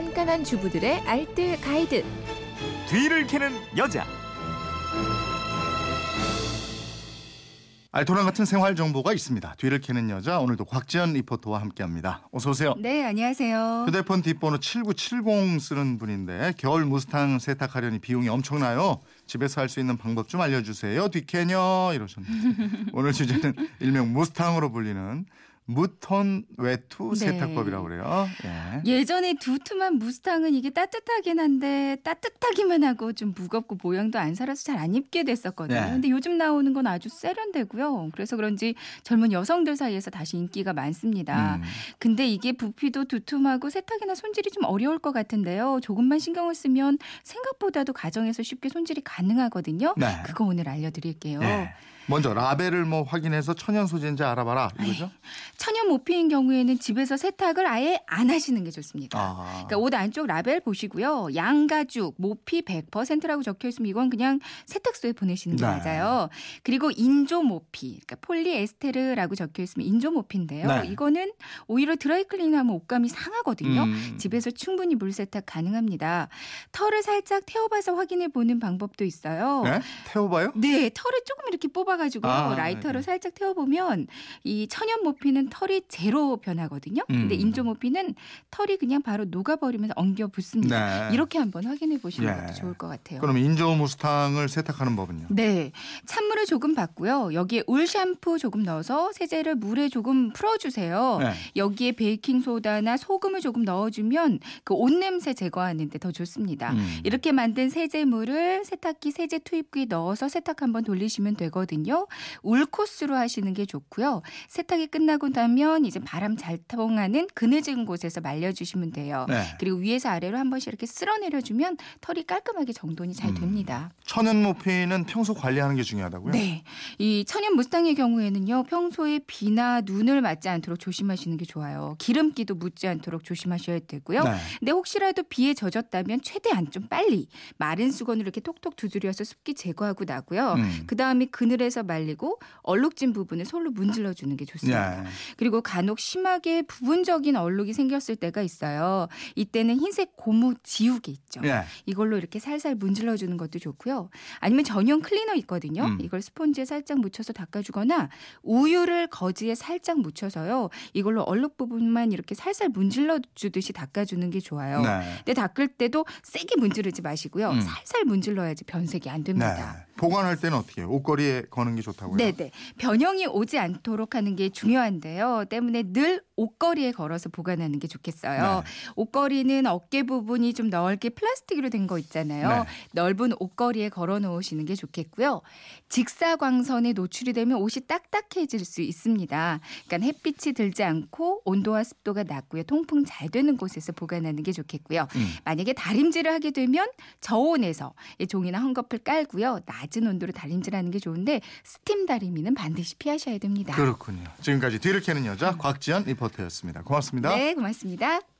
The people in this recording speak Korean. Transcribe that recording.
깐깐한 주부들의 알뜰 가이드. 뒤를 캐는 여자. 알토란 같은 생활 정보가 있습니다. 뒤를 캐는 여자 오늘도 곽지연 리포터와 함께합니다. 어서 오세요. 네, 안녕하세요. 휴대폰 뒷번호 7970 쓰는 분인데 겨울 무스탕 세탁하려니 비용이 엄청나요. 집에서 할 수 있는 방법 좀 알려주세요. 뒤캐녀 이러셨는데 오늘 주제는 일명 무스탕으로 불리는 무톤 외투 네. 세탁법이라고 그래요. 예. 예전에 두툼한 무스탕은 이게 따뜻하긴 한데 따뜻하기만 하고 좀 무겁고 모양도 안 살아서 잘 안 입게 됐었거든요. 네. 근데 요즘 나오는 건 아주 세련되고요. 그래서 그런지 젊은 여성들 사이에서 다시 인기가 많습니다. 음. 근데 이게 부피도 두툼하고 세탁이나 손질이 좀 어려울 것 같은데요. 조금만 신경을 쓰면 생각보다도 가정에서 쉽게 손질이 가능하거든요. 네. 그거 오늘 알려드릴게요. 네. 먼저 라벨을 뭐 확인해서 천연 소재인지 알아봐라 이거죠? 천연 모피인 경우에는 집에서 세탁을 아예 안 하시는 게 좋습니다. 아. 그러니까 옷 안쪽 라벨 보시고요. 양가죽, 모피 100%라고 적혀 있으면 이건 그냥 세탁소에 보내시는 게 네. 맞아요. 그리고 인조 모피, 그러니까 폴리에스테르라고 적혀 있으면 인조 모피인데요. 네. 이거는 오히려 드라이클리닝하면 옷감이 상하거든요. 음. 집에서 충분히 물 세탁 가능합니다. 털을 살짝 태워봐서 확인해 보는 방법도 있어요. 네? 태워봐요? 네, 털을 조금 이렇게 뽑아가지고 아, 라이터로 네. 살짝 태워보면 이 천연 모피는 털이 제로 변하거든요. 근데 음. 인조 모피는 털이 그냥 바로 녹아버리면서 엉겨 붙습니다. 네. 이렇게 한번 확인해 보시는 예. 것도 좋을 것 같아요. 그럼 인조 무스탕을 세탁하는 법은요? 네. 찬물을 조금 받고요. 여기에 울 샴푸 조금 넣어서 세제를 물에 조금 풀어주세요. 네. 여기에 베이킹 소다나 소금을 조금 넣어주면 그옷 냄새 제거하는데 더 좋습니다. 음. 이렇게 만든 세제물을 세탁기 세제 투입기에 넣어서 세탁 한번 돌리시면 되거든요. 울 코스로 하시는 게 좋고요. 세탁이 끝나고 나면 이제 바람 잘 통하는 그늘진 곳에서 말려주시면 돼요. 네. 그리고 위에서 아래로 한 번씩 이렇게 쓸어내려주면 털이 깔끔하게 정돈이 잘 음. 됩니다. 천연 모피는 평소 관리하는 게 중요하다고요? 네. 이 천연 무스탕의 경우에는요, 평소에 비나 눈을 맞지 않도록 조심하시는 게 좋아요. 기름기도 묻지 않도록 조심하셔야 되고요. 네. 근데 혹시라도 비에 젖었다면 최대한 좀 빨리 마른 수건으로 이렇게 톡톡 두드려서 습기 제거하고 나고요. 음. 그 다음에 그늘에서 말리고 얼룩진 부분을 솔로 문질러 주는 게 좋습니다. 예. 그리고 간혹 심하게 부분적인 얼룩이 생겼을 때가 있어요. 이때는 흰색 고무 지우개 있죠. 예. 이걸로 이렇게 살살 문질러 주는 것도 좋고요. 아니면 전용 클리너 있거든요. 음. 이걸 스펀지에 살짝 묻혀서 닦아주거나 우유를 거즈에 살짝 묻혀서요. 이걸로 얼룩 부분만 이렇게 살살 문질러 주듯이 닦아주는 게 좋아요. 네. 근데 닦을 때도 세게 문지르지 마시고요. 음. 살살 문질러야지 변색이 안 됩니다. 네. 보관할 때는 어떻게 해요? 옷걸이에 거는 게 좋다고요? 네네. 변형이 오지 않도록 하는 게 중요한데요. 때문에 늘 옷걸이에 걸어서 보관하는 게 좋겠어요. 네. 옷걸이는 어깨 부분이 좀 넓게 플라스틱으로 된 거 있잖아요. 네. 넓은 옷걸이에 걸어 놓으시는 게 좋겠고요. 직사광선에 노출이 되면 옷이 딱딱해질 수 있습니다. 그러니까 햇빛이 들지 않고 온도와 습도가 낮고요. 통풍 잘 되는 곳에서 보관하는 게 좋겠고요. 음. 만약에 다림질을 하게 되면 저온에서 이 종이나 헝겊을 깔고요. 낮은 온도로 다림질하는 게 좋은데 스팀 다리미는 반드시 피하셔야 됩니다. 그렇군요. 지금까지 뒤를 캐는 여자 곽지연 리포터였습니다. 고맙습니다. 네, 고맙습니다.